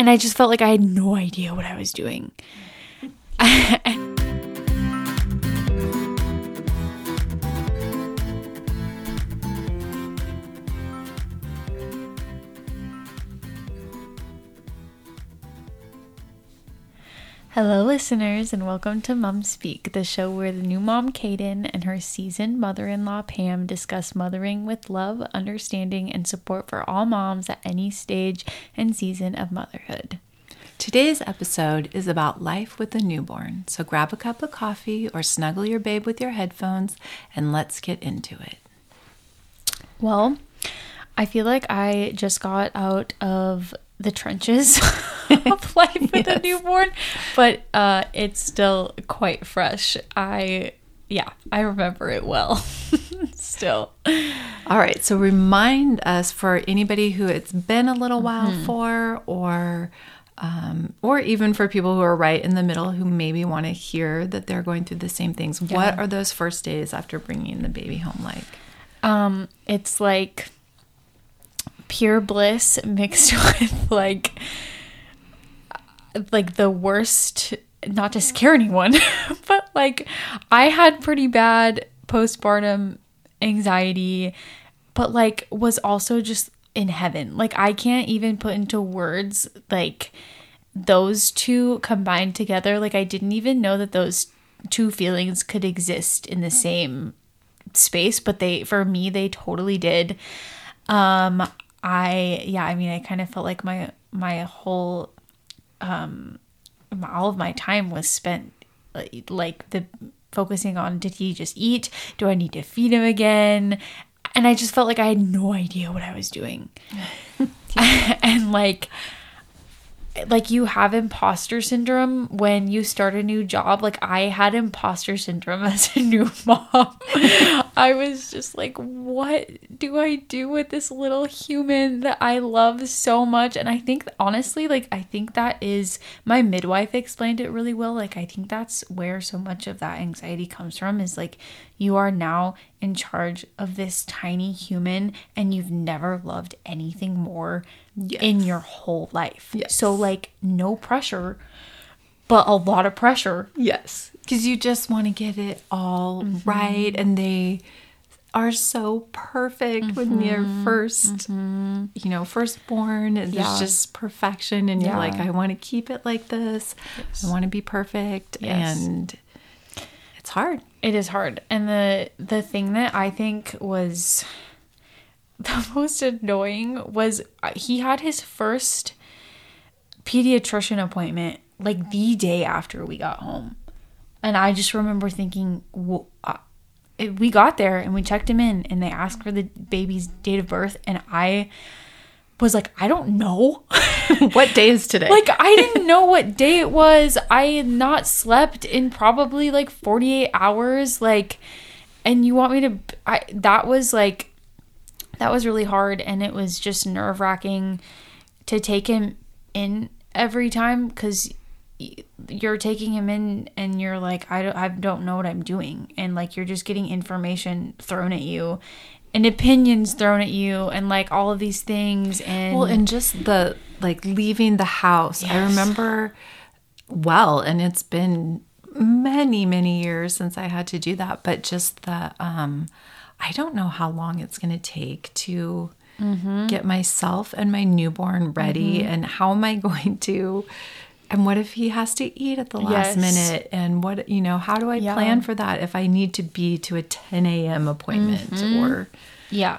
and I just felt like I had no idea what I was doing. Hello, listeners, and welcome to Mom Speak, the show where the new mom, Cayden, and her seasoned mother in law, Pam, discuss mothering with love, understanding, and support for all moms at any stage and season of motherhood. Today's episode is about life with a newborn, so grab a cup of coffee or snuggle your babe with your headphones and let's get into it. Well, I feel like I just got out of the trenches of life with yes. a newborn, but uh, it's still quite fresh. I, yeah, I remember it well still. All right, so remind us for anybody who it's been a little while mm-hmm. for, or um, or even for people who are right in the middle who maybe want to hear that they're going through the same things. Yeah. What are those first days after bringing the baby home like? Um, it's like pure bliss mixed with like like the worst not to scare anyone but like i had pretty bad postpartum anxiety but like was also just in heaven. Like i can't even put into words like those two combined together. Like i didn't even know that those two feelings could exist in the same space but they for me they totally did. Um I yeah, I mean, I kind of felt like my my whole um all of my time was spent like the focusing on did he just eat? Do I need to feed him again? And I just felt like I had no idea what I was doing. and like like you have imposter syndrome when you start a new job. Like I had imposter syndrome as a new mom. I was just like, what do I do with this little human that I love so much? And I think honestly, like I think that is my midwife explained it really well. Like I think that's where so much of that anxiety comes from is like you are now in charge of this tiny human and you've never loved anything more yes. in your whole life. Yes. So, like, no pressure, but a lot of pressure. Yes. Because you just want to get it all mm-hmm. right, And they are so perfect mm-hmm. when you're 1st mm-hmm. you know, firstborn. It's yeah. just perfection. And you're like, I want to keep it like this. Yes. I want to be perfect. Yes. And it's hard. It is hard. And the the thing that I think was the most annoying was uh, he had his first pediatrician appointment like the day after we got home. And I just remember thinking, well, uh, we got there and we checked him in and they asked for the baby's date of birth. And I was like, I don't know. what day is today? like, I didn't know what day it was. I had not slept in probably like 48 hours. Like, and you want me to, I, that was like, that was really hard and it was just nerve wracking to take him in every time because you're taking him in and you're like I don't, I don't know what i'm doing and like you're just getting information thrown at you and opinions thrown at you and like all of these things and well and just the like leaving the house yes. i remember well and it's been many many years since i had to do that but just the um I don't know how long it's going to take to mm-hmm. get myself and my newborn ready. Mm-hmm. And how am I going to? And what if he has to eat at the last yes. minute? And what, you know, how do I yeah. plan for that if I need to be to a 10 a.m. appointment mm-hmm. or. Yeah.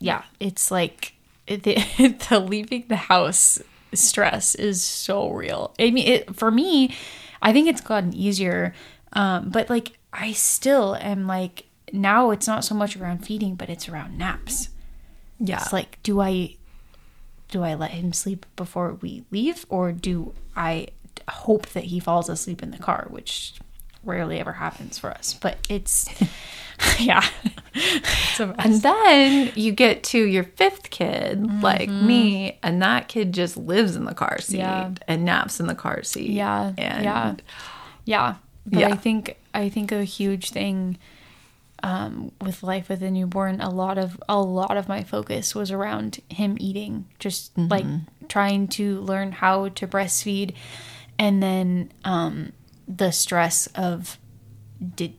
Yeah. It's like the, the leaving the house stress is so real. I mean, it, for me, I think it's gotten easier. Um, but like, I still am like, now it's not so much around feeding, but it's around naps. Yeah. It's like, do I do I let him sleep before we leave or do I hope that he falls asleep in the car, which rarely ever happens for us. But it's yeah. it's and then you get to your fifth kid, mm-hmm. like me, and that kid just lives in the car seat yeah. and naps in the car seat. Yeah. And yeah. Yeah. But yeah. I think I think a huge thing um, with life with a newborn, a lot of a lot of my focus was around him eating, just like trying to learn how to breastfeed, and then um, the stress of did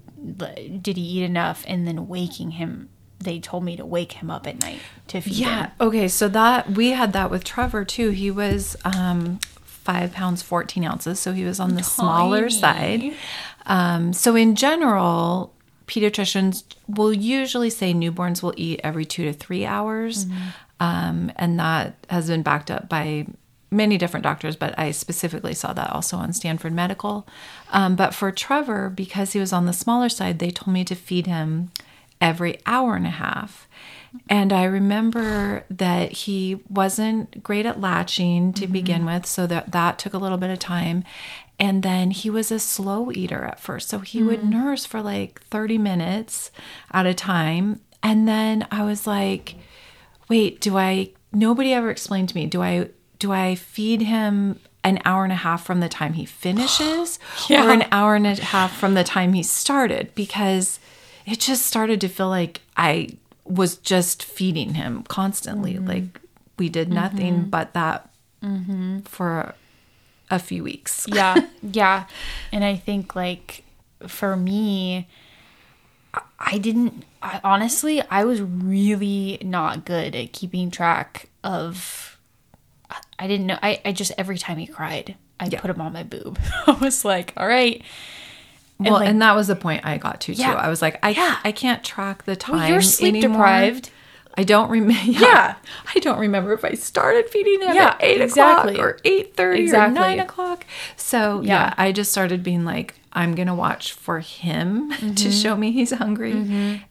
did he eat enough, and then waking him. They told me to wake him up at night to feed Yeah. him. Okay. So that we had that with Trevor too. He was um, five pounds fourteen ounces, so he was on the smaller side. Um, so in general, pediatricians will usually say newborns will eat every two to three hours, um, and that has been backed up by many different doctors. But I specifically saw that also on Stanford Medical. Um, but for Trevor, because he was on the smaller side, they told me to feed him every hour and a half. And I remember that he wasn't great at latching to begin with, so that that took a little bit of time. And then he was a slow eater at first. So he would mm-hmm. nurse for like 30 minutes at a time. And then I was like, wait, do I nobody ever explained to me, do I do I feed him an hour and a half from the time he finishes or an hour and a half from the time he started? Because it just started to feel like I was just feeding him constantly. Mm-hmm. Like we did nothing mm-hmm. but that for a few weeks. yeah yeah and i think like for me I- didn't I, honestly i was really not good at keeping track of i didn't know i, I just every time he cried i put him on my boob i was like all right Well, like- and that was the point I got to too. I was like, I Yeah. I can't track the time. well, you're sleep anymore. deprived I don't remember. Yeah. Yeah. I don't remember if I started feeding him Yeah, at eight exactly. o'clock or eight thirty Exactly. or nine o'clock. So yeah. Yeah. I just started being like, I'm gonna watch for him Mm-hmm. to show me he's hungry,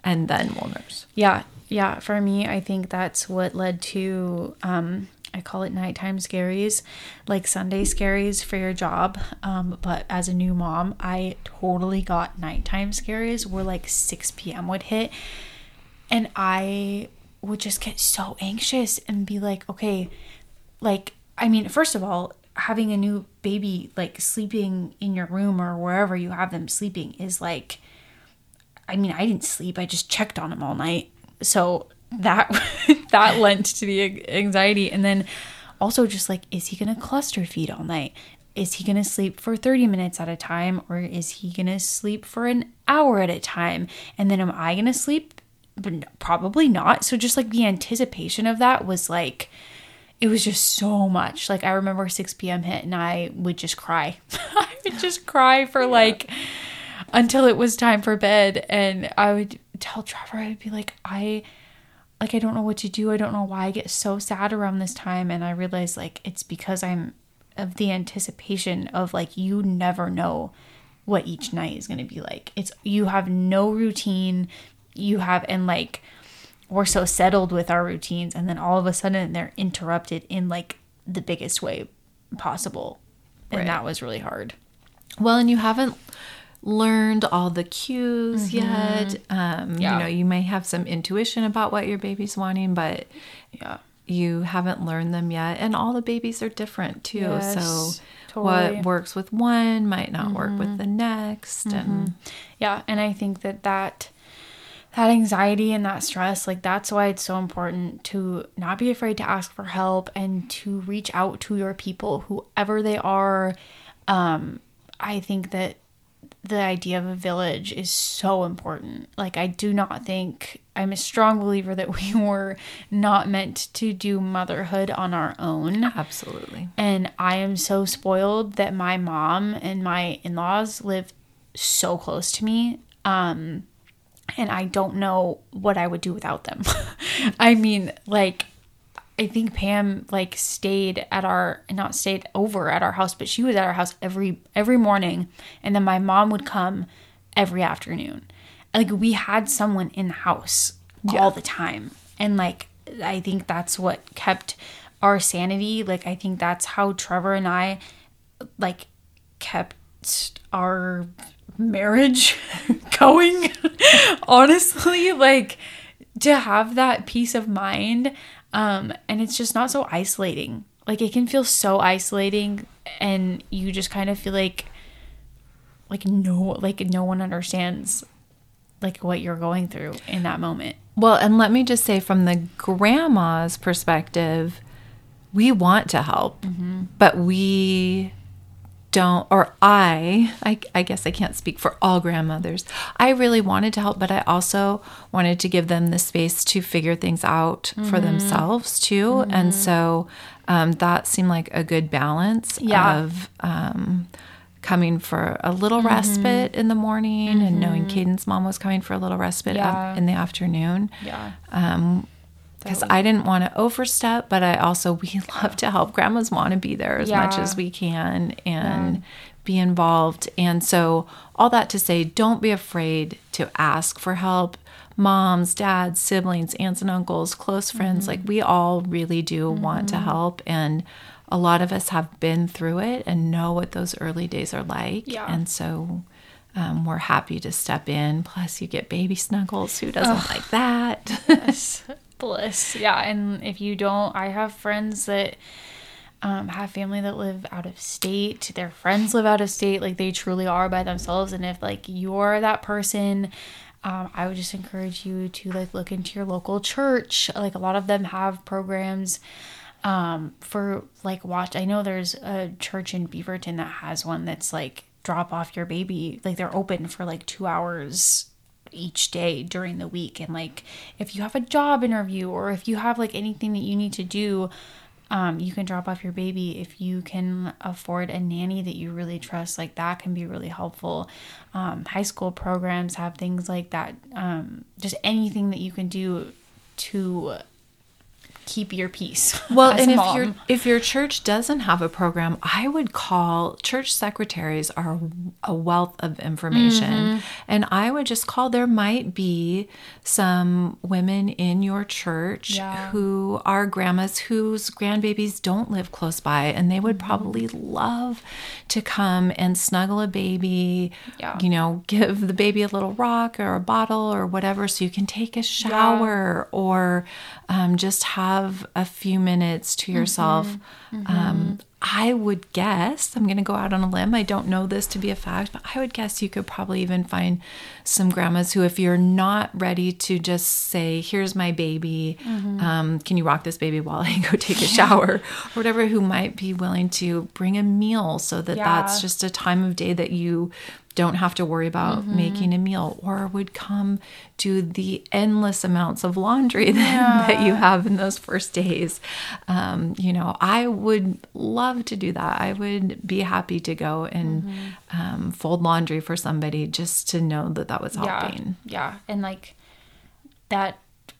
and then we'll nurse. Yeah, yeah. For me, I think that's what led to um, I call it nighttime scaries, like Sunday scaries for your job. Um, but as a new mom, I totally got nighttime scaries where like 6 p.m. would hit, and I would just get so anxious and be like, okay, like I mean, first of all, having a new baby like sleeping in your room or wherever you have them sleeping is like I mean, I didn't sleep. I just checked on him all night. So that that lent to the anxiety and then also just like is he going to cluster feed all night? Is he going to sleep for 30 minutes at a time or is he going to sleep for an hour at a time? And then am I going to sleep? But probably not. So just like the anticipation of that was like it was just so much. Like I remember 6 p.m. hit and I would just cry. I would just cry for like until it was time for bed and I would tell Trevor I'd be like I like I don't know what to do. I don't know why I get so sad around this time and I realized like it's because I'm of the anticipation of like you never know what each night is going to be like. It's you have no routine. You have and like we're so settled with our routines and then all of a sudden they're interrupted in like the biggest way possible. And Right. that was really hard. Well, and you haven't learned all the cues yet. Um, Mm-hmm. Yeah. You know, you may have some intuition about what your baby's wanting, but Yeah. you haven't learned them yet. And all the babies are different too. Yes, so totally. what works with one might not work with the next. And Yeah, and I think that that that anxiety and that stress, like that's why it's so important to not be afraid to ask for help and to reach out to your people, whoever they are. Um, I think that the idea of a village is so important. Like I do not think I'm a strong believer that we were not meant to do motherhood on our own. absolutely. And I am so spoiled that my mom and my in laws live so close to me. Um, and I don't know what I would do without them. I mean, like, I think Pam like stayed at our not stayed over at our house, but she was at our house every every morning, and then my mom would come every afternoon. Like we had someone in the house all the time, and like I think that's what kept our sanity. Like I think that's how Trevor and I like kept our marriage going honestly like to have that peace of mind um and it's just not so isolating like it can feel so isolating and you just kind of feel like like no like no one understands like what you're going through in that moment. Well, and let me just say from the grandma's perspective, we want to help, but we don't, or I, I, I guess I can't speak for all grandmothers. I really wanted to help, but I also wanted to give them the space to figure things out for mm-hmm. themselves too. And mm-hmm. so um, that seemed like a good balance Yeah. of um, coming for a little mm-hmm. respite in the morning and knowing Cayden's mom was coming for a little respite Yeah. in the afternoon Yeah. Um, because I didn't want to overstep, but I also we love to help. Grandmas want to be there as much as we can and be involved. And so all that to say, don't be afraid to ask for help. Moms, dads, siblings, aunts and uncles, close friends, Mm-hmm. like we all really do want to help and a lot of us have been through it and know what those early days are like. Yeah. And so um, we're happy to step in. Plus, you get baby snuggles. Who doesn't like that? Yes. Bliss. Yeah. And if you don't, I have friends that um, have family that live out of state. Their friends live out of state. Like they truly are by themselves. And if like you're that person, um, I would just encourage you to like look into your local church. Like a lot of them have programs um, for like watch. I know there's a church in Beaverton that has one that's like drop off your baby. Like they're open for like two hours each day during the week. And like if you have a job interview or if you have like anything that you need to do um, you can drop off your baby. If you can afford a nanny that you really trust like that can be really helpful. Um, high school programs have things like that. Um, just anything that you can do to keep your peace Well, and if your if your church doesn't have a program, I would call church secretaries are a wealth of information, Mm-hmm. and I would just call. There might be some women in your church Yeah. who are grandmas whose grandbabies don't live close by, and they Mm-hmm. would probably love to come and snuggle a baby. Yeah. You know, give the baby a little rock or a bottle or whatever, so you can take a shower or um, just have a few minutes to yourself. Um, I would guess, I'm going to go out on a limb. I don't know this to be a fact, but I would guess you could probably even find some grandmas who, if you're not ready to just say, Here's my baby, um, can you rock this baby while I go take a shower, or whatever, who might be willing to bring a meal so that that's just a time of day that you don't have to worry about Mm-hmm. making a meal or would come do the endless amounts of laundry that, that you have in those first days. Um, you know, I would love to do that. I would be happy to go and Mm-hmm. um, fold laundry for somebody just to know that that was helping. Yeah, yeah, and like that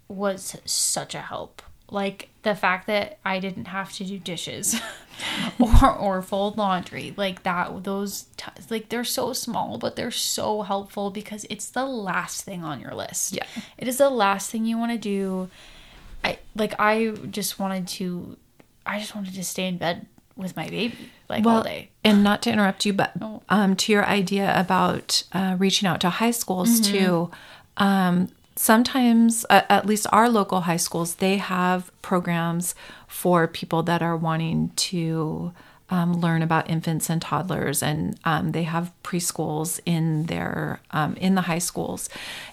was such a help. Like the fact that I didn't have to do dishes or or fold laundry, like that those t- like they're so small but they're so helpful because it's the last thing on your list. Yeah. It is the last thing you want to do. I like I just wanted to I just wanted to stay in bed with my baby like all day. And not to interrupt you, but Oh. um, to your idea about uh, reaching out to high schools Mm-hmm. too. Um, sometimes, at least our local high schools, they have programs for people that are wanting to um, learn about infants and toddlers, and um, they have preschools in their um, in the high schools,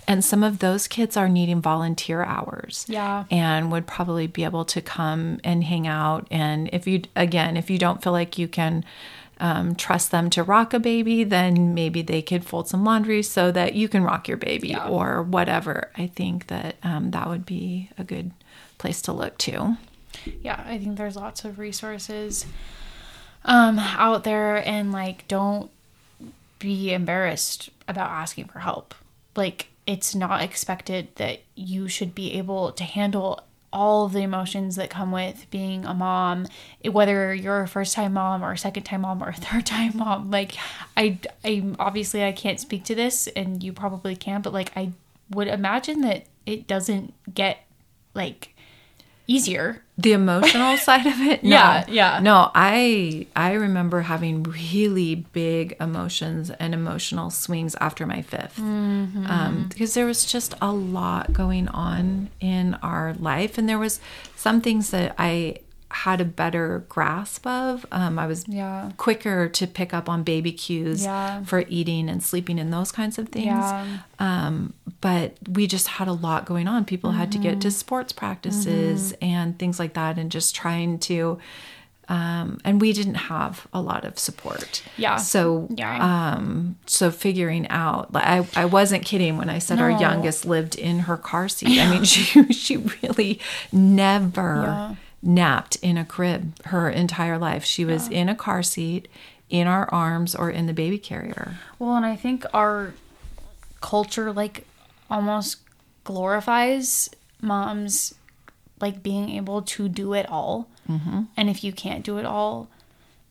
and some of those kids are needing volunteer hours Yeah. and would probably be able to come and hang out. And if you, again, if you don't feel like you can um, trust them to rock a baby, then maybe they could fold some laundry so that you can rock your baby Yeah. or whatever. I think that um, that would be a good place to look to. yeah i think there's lots of resources um out there and like don't be embarrassed about asking for help like it's not expected that you should be able to handle all of the emotions that come with being a mom whether you're a first time mom or a second time mom or a third time mom like i i obviously i can't speak to this and you probably can but like i would imagine that it doesn't get like easier The emotional side of it, no. Yeah, yeah. No, I I remember having really big emotions and emotional swings after my 5th Mm-hmm. um, because there was just a lot going on in our life, and there was some things that I had a better grasp of. Um, I was Yeah. quicker to pick up on baby cues Yeah. for eating and sleeping and those kinds of things. Yeah. Um, but we just had a lot going on. People had to Mm-hmm. get to sports practices and things like that, and just trying to. Um, and we didn't have a lot of support. Yeah. So Yeah. um, so figuring out, like I, I wasn't kidding when I said our youngest lived in her car seat. I mean, she she really never Yeah. Napped in a crib her entire life. She was in a car seat, in our arms, or in the baby carrier. Well, and I think our culture like almost glorifies moms like being able to do it all. Mm-hmm. And if you can't do it all,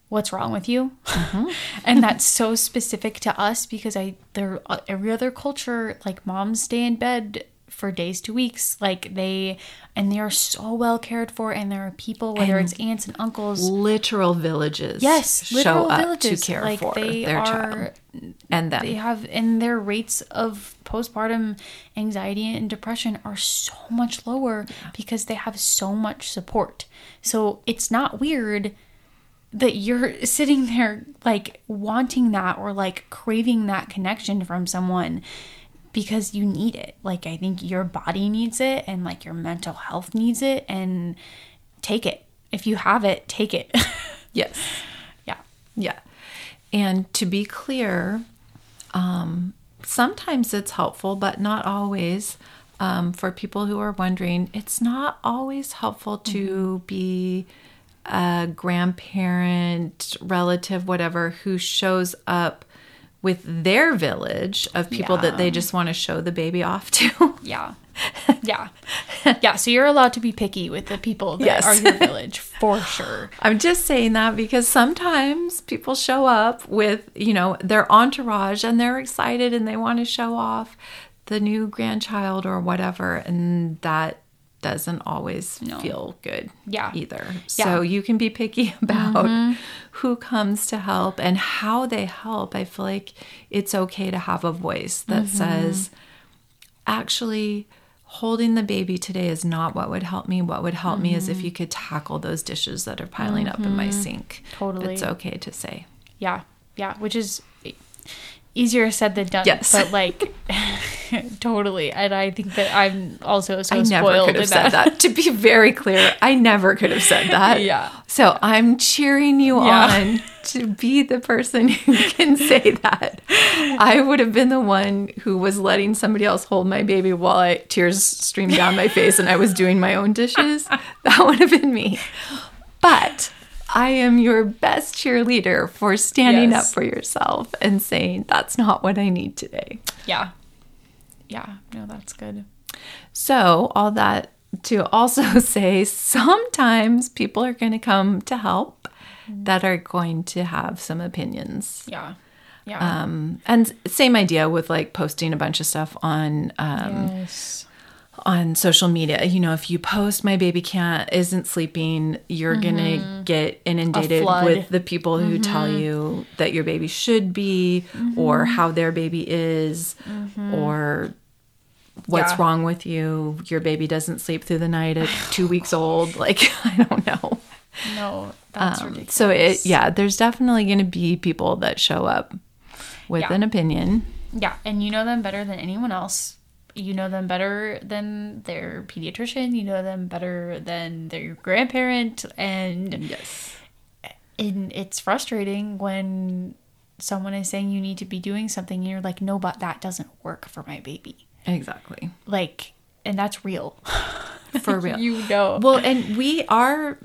what's wrong with you? and that's so specific to us because I there every other culture like moms stay in bed for days to weeks like they and they are so well cared for and there are people whether And it's aunts and uncles Literal villages, yes show literal up villages to care like for their are child and them. they have and their rates of postpartum anxiety and depression are so much lower because they have so much support. So it's not weird that you're sitting there like wanting that or like craving that connection from someone because you need it like i think your body needs it and like your mental health needs it and take it if you have it take it yes. yeah Yeah. And to be clear, um, sometimes it's helpful, but not always. Um, for people who are wondering, it's not always helpful to be a grandparent, relative, whatever, who shows up with their village of people that they just want to show the baby off to. Yeah. Yeah. Yeah. So you're allowed to be picky with the people that Yes. are your village for sure. I'm just saying that because sometimes people show up with, you know, their entourage and they're excited and they want to show off the new grandchild or whatever. And that doesn't always No. feel good Yeah. either. Yeah. So you can be picky about mm-hmm. who comes to help and how they help. I feel like it's okay to have a voice that mm-hmm. says, actually, holding the baby today is not what would help me. What would help me is if mm-hmm. you could tackle those dishes that are piling up in my sink. Totally. It's okay to say. Yeah. Yeah. Which is easier said than done. Yes. But like, totally. And I think that I'm also so I never spoiled could have said that. To be very clear, I never could have said that. Yeah. So I'm cheering you Yeah. on to be the person who can say that. I would have been the one who was letting somebody else hold my baby while I tears streamed down my face and I was doing my own dishes. That would have been me. But I am your best cheerleader for standing Yes. up for yourself and saying that's not what I need today. Yeah. Yeah. No, that's good. So, all that to also say, sometimes people are going to come to help that are going to have some opinions. Yeah. Yeah. Um, and same idea with like posting a bunch of stuff on um, yes. On social media. You know, if you post my baby can't isn't sleeping, you're gonna mm-hmm. get inundated with the people who tell mm-hmm. you that your baby should be or mm-hmm. how their baby is or what's Yeah. wrong with you. Your baby doesn't sleep through the night at oh two weeks old. Like I don't know. No, that's Um, ridiculous. so it yeah, there's definitely gonna be people that show up with Yeah. an opinion. Yeah, and you know them better than anyone else. You know them better than their pediatrician. You know them better than their grandparent, and Yes. and it's frustrating when someone is saying you need to be doing something, and you're like, no, but that doesn't work for my baby. Exactly. Like, and that's real. For real. you know. Well, and we our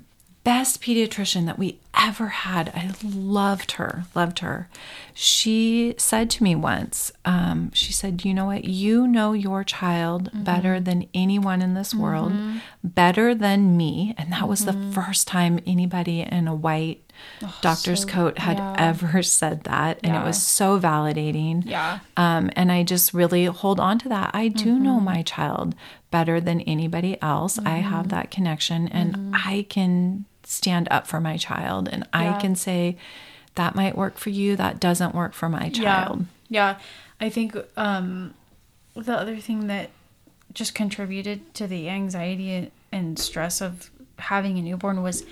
best pediatrician that we ever had. I loved her, loved her. She said to me once, um, she said, "You know what? You know your child mm-hmm. better than anyone in this world, mm-hmm. better than me." And that was the mm-hmm. first time anybody in a white doctor's so- coat had yeah. ever said that, and it was so validating. Yeah. Um, and I just really hold on to that. I do Mm-hmm. know my child better than anybody else. I Mm-hmm. have that connection and I can stand up for my child and Yeah. I can say, that might work for you, that doesn't work for my child. Yeah. Yeah. I think um the other thing that just contributed to the anxiety and stress of having a newborn was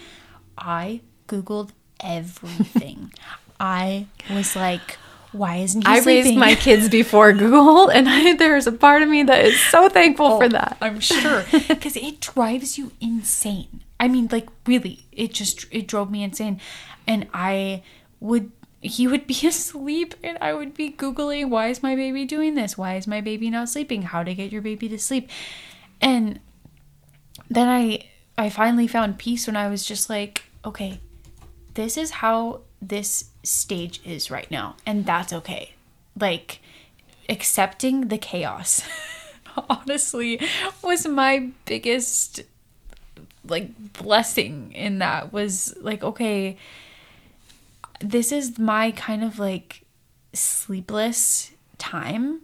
I Googled everything. I was like, why isn't he I sleeping? raised my kids before Google, and I, there's a part of me that is so thankful for oh, that. I'm sure because it drives you insane. I mean, like really, it just it drove me insane, and I would he would be asleep and I would be googling why is my baby doing this? Why is my baby not sleeping? How to get your baby to sleep, and then I I finally found peace when I was just like, okay, this is how this stage is right now, and that's okay. Like accepting the chaos. honestly was my biggest like blessing in that was like okay this is my kind of like sleepless time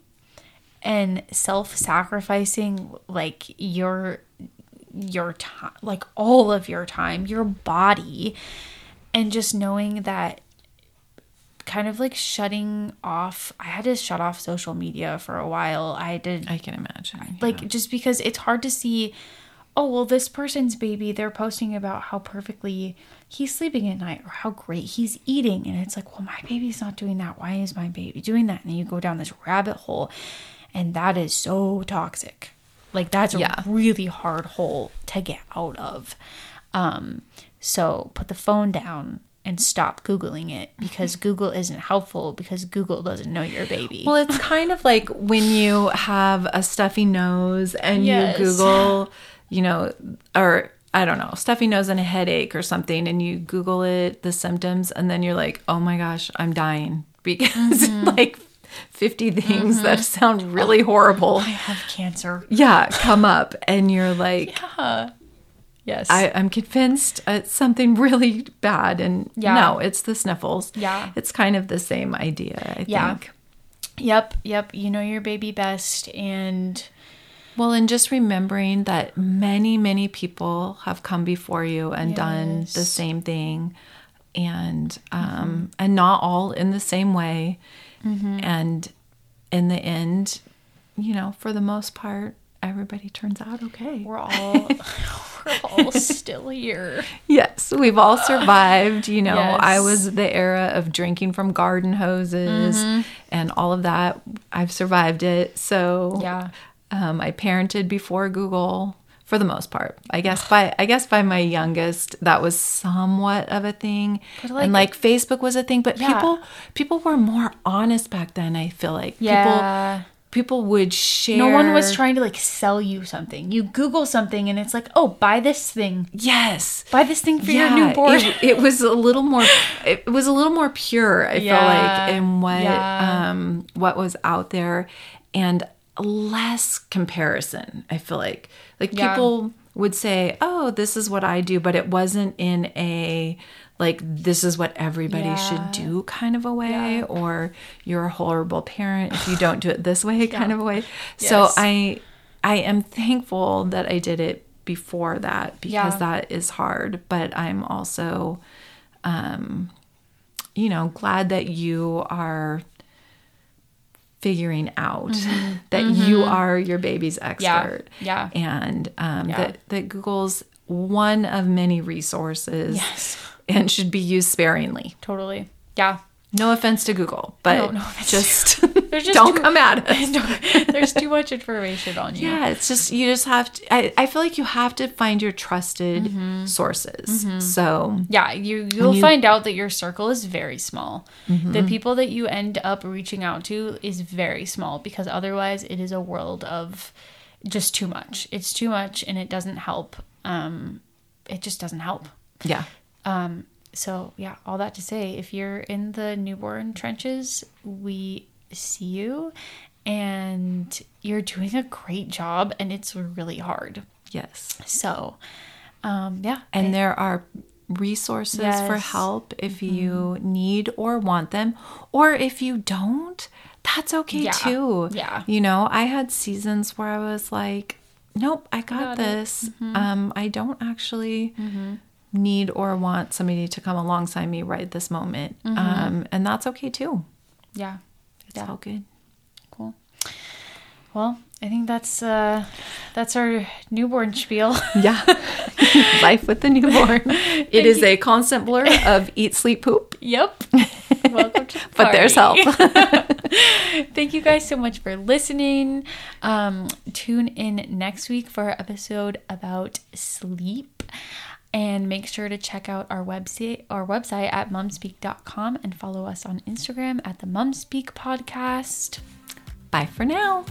and self-sacrificing like your your time like all of your time your body and just knowing that kind of like shutting off i had to shut off social media for a while. I did I can imagine. like just because it's hard to see oh well this person's baby they're posting about how perfectly he's sleeping at night or how great he's eating. And it's like well my baby's not doing that. Why is my baby doing that? And then you go down this rabbit hole and that is so toxic. Like that's a really hard hole to get out of. Um so put the phone down and stop googling it because google isn't helpful because google doesn't know your baby. Well, it's kind of like when you have a stuffy nose and Yes. you Google, you know, or I don't know, stuffy nose and a headache or something, and you Google it, the symptoms, and then you're like, oh my gosh, I'm dying. Because mm-hmm. like 50 things that mm-hmm. sound really horrible. i have cancer. Yeah, come up, and you're like, yes I, I'm convinced it's something really bad. And Yeah. no, it's the sniffles. Yeah. It's kind of the same idea, I Yeah. think. Yep, yep. You know your baby best, and Well, and just remembering that many, many people have come before you and done the same thing, and um, mm-hmm. and not all in the same way, mm-hmm. and in the end, you know, for the most part, everybody turns out okay. we're all we're all still here. Yes, we've all survived. You know, I was the era of drinking from garden hoses and all of that. I've survived it. So Yeah. um, I parented before Google for the most part. I guess by I guess by my youngest, that was somewhat of a thing, like- and like Facebook was a thing. But Yeah. people people were more honest back then. I feel like Yeah. people people would share. No one was trying to like sell you something. You Google something, and it's like, oh, buy this thing. Yes. Buy this thing for Yeah, your newborn. It, it was a little more. It was a little more pure. I feel like in what yeah. um what was out there, and less comparison. I feel like like Yeah. people would say, "Oh, this is what I do," but it wasn't in a like this is what everybody Yeah. should do kind of a way, Yeah. or you're a horrible parent if you don't do it this way kind of a way. So I I am thankful that I did it before that because that is hard, but I'm also um you know, glad that you are figuring out that you are your baby's expert. Mm-hmm. yeah. And um Yeah. that that Google's one of many resources Yes. and should be used sparingly. Totally. Yeah. No offense to Google, but No, no just, just don't too- come at us. No, there's too much information on you. Yeah, it's just you just have to. I, I feel like you have to find your trusted Mm-hmm. sources. So Yeah, you you'll you- find out that your circle is very small. Mm-hmm. The people that you end up reaching out to is very small because otherwise it is a world of just too much. It's too much and it doesn't help. Um it just doesn't help. yeah, Um so yeah, all that to say if you're in the newborn trenches, we see you and you're doing a great job and it's really hard. yes, So um yeah, and there are resources for Yes. Mm-hmm. help if you need or want them, or if you don't. That's okay Yeah, too. yeah. you know, I had seasons where I was like, "Nope, I got, got it. Mm-hmm. this." Um, I don't actually. Need or want somebody to come alongside me right this moment, um, and that's okay too. yeah. It's Yeah. all good. Cool. Well, I think that's uh that's our newborn spiel. Yeah. Life with the newborn. It is a constant blur of eat, sleep, poop. yep. Welcome to the But there's help. Thank you guys so much for listening. Um, tune in next week for our episode about sleep. And make sure to check out our website our website at mumspeak.com and follow us on Instagram at the Mumspeak Podcast. Bye for now.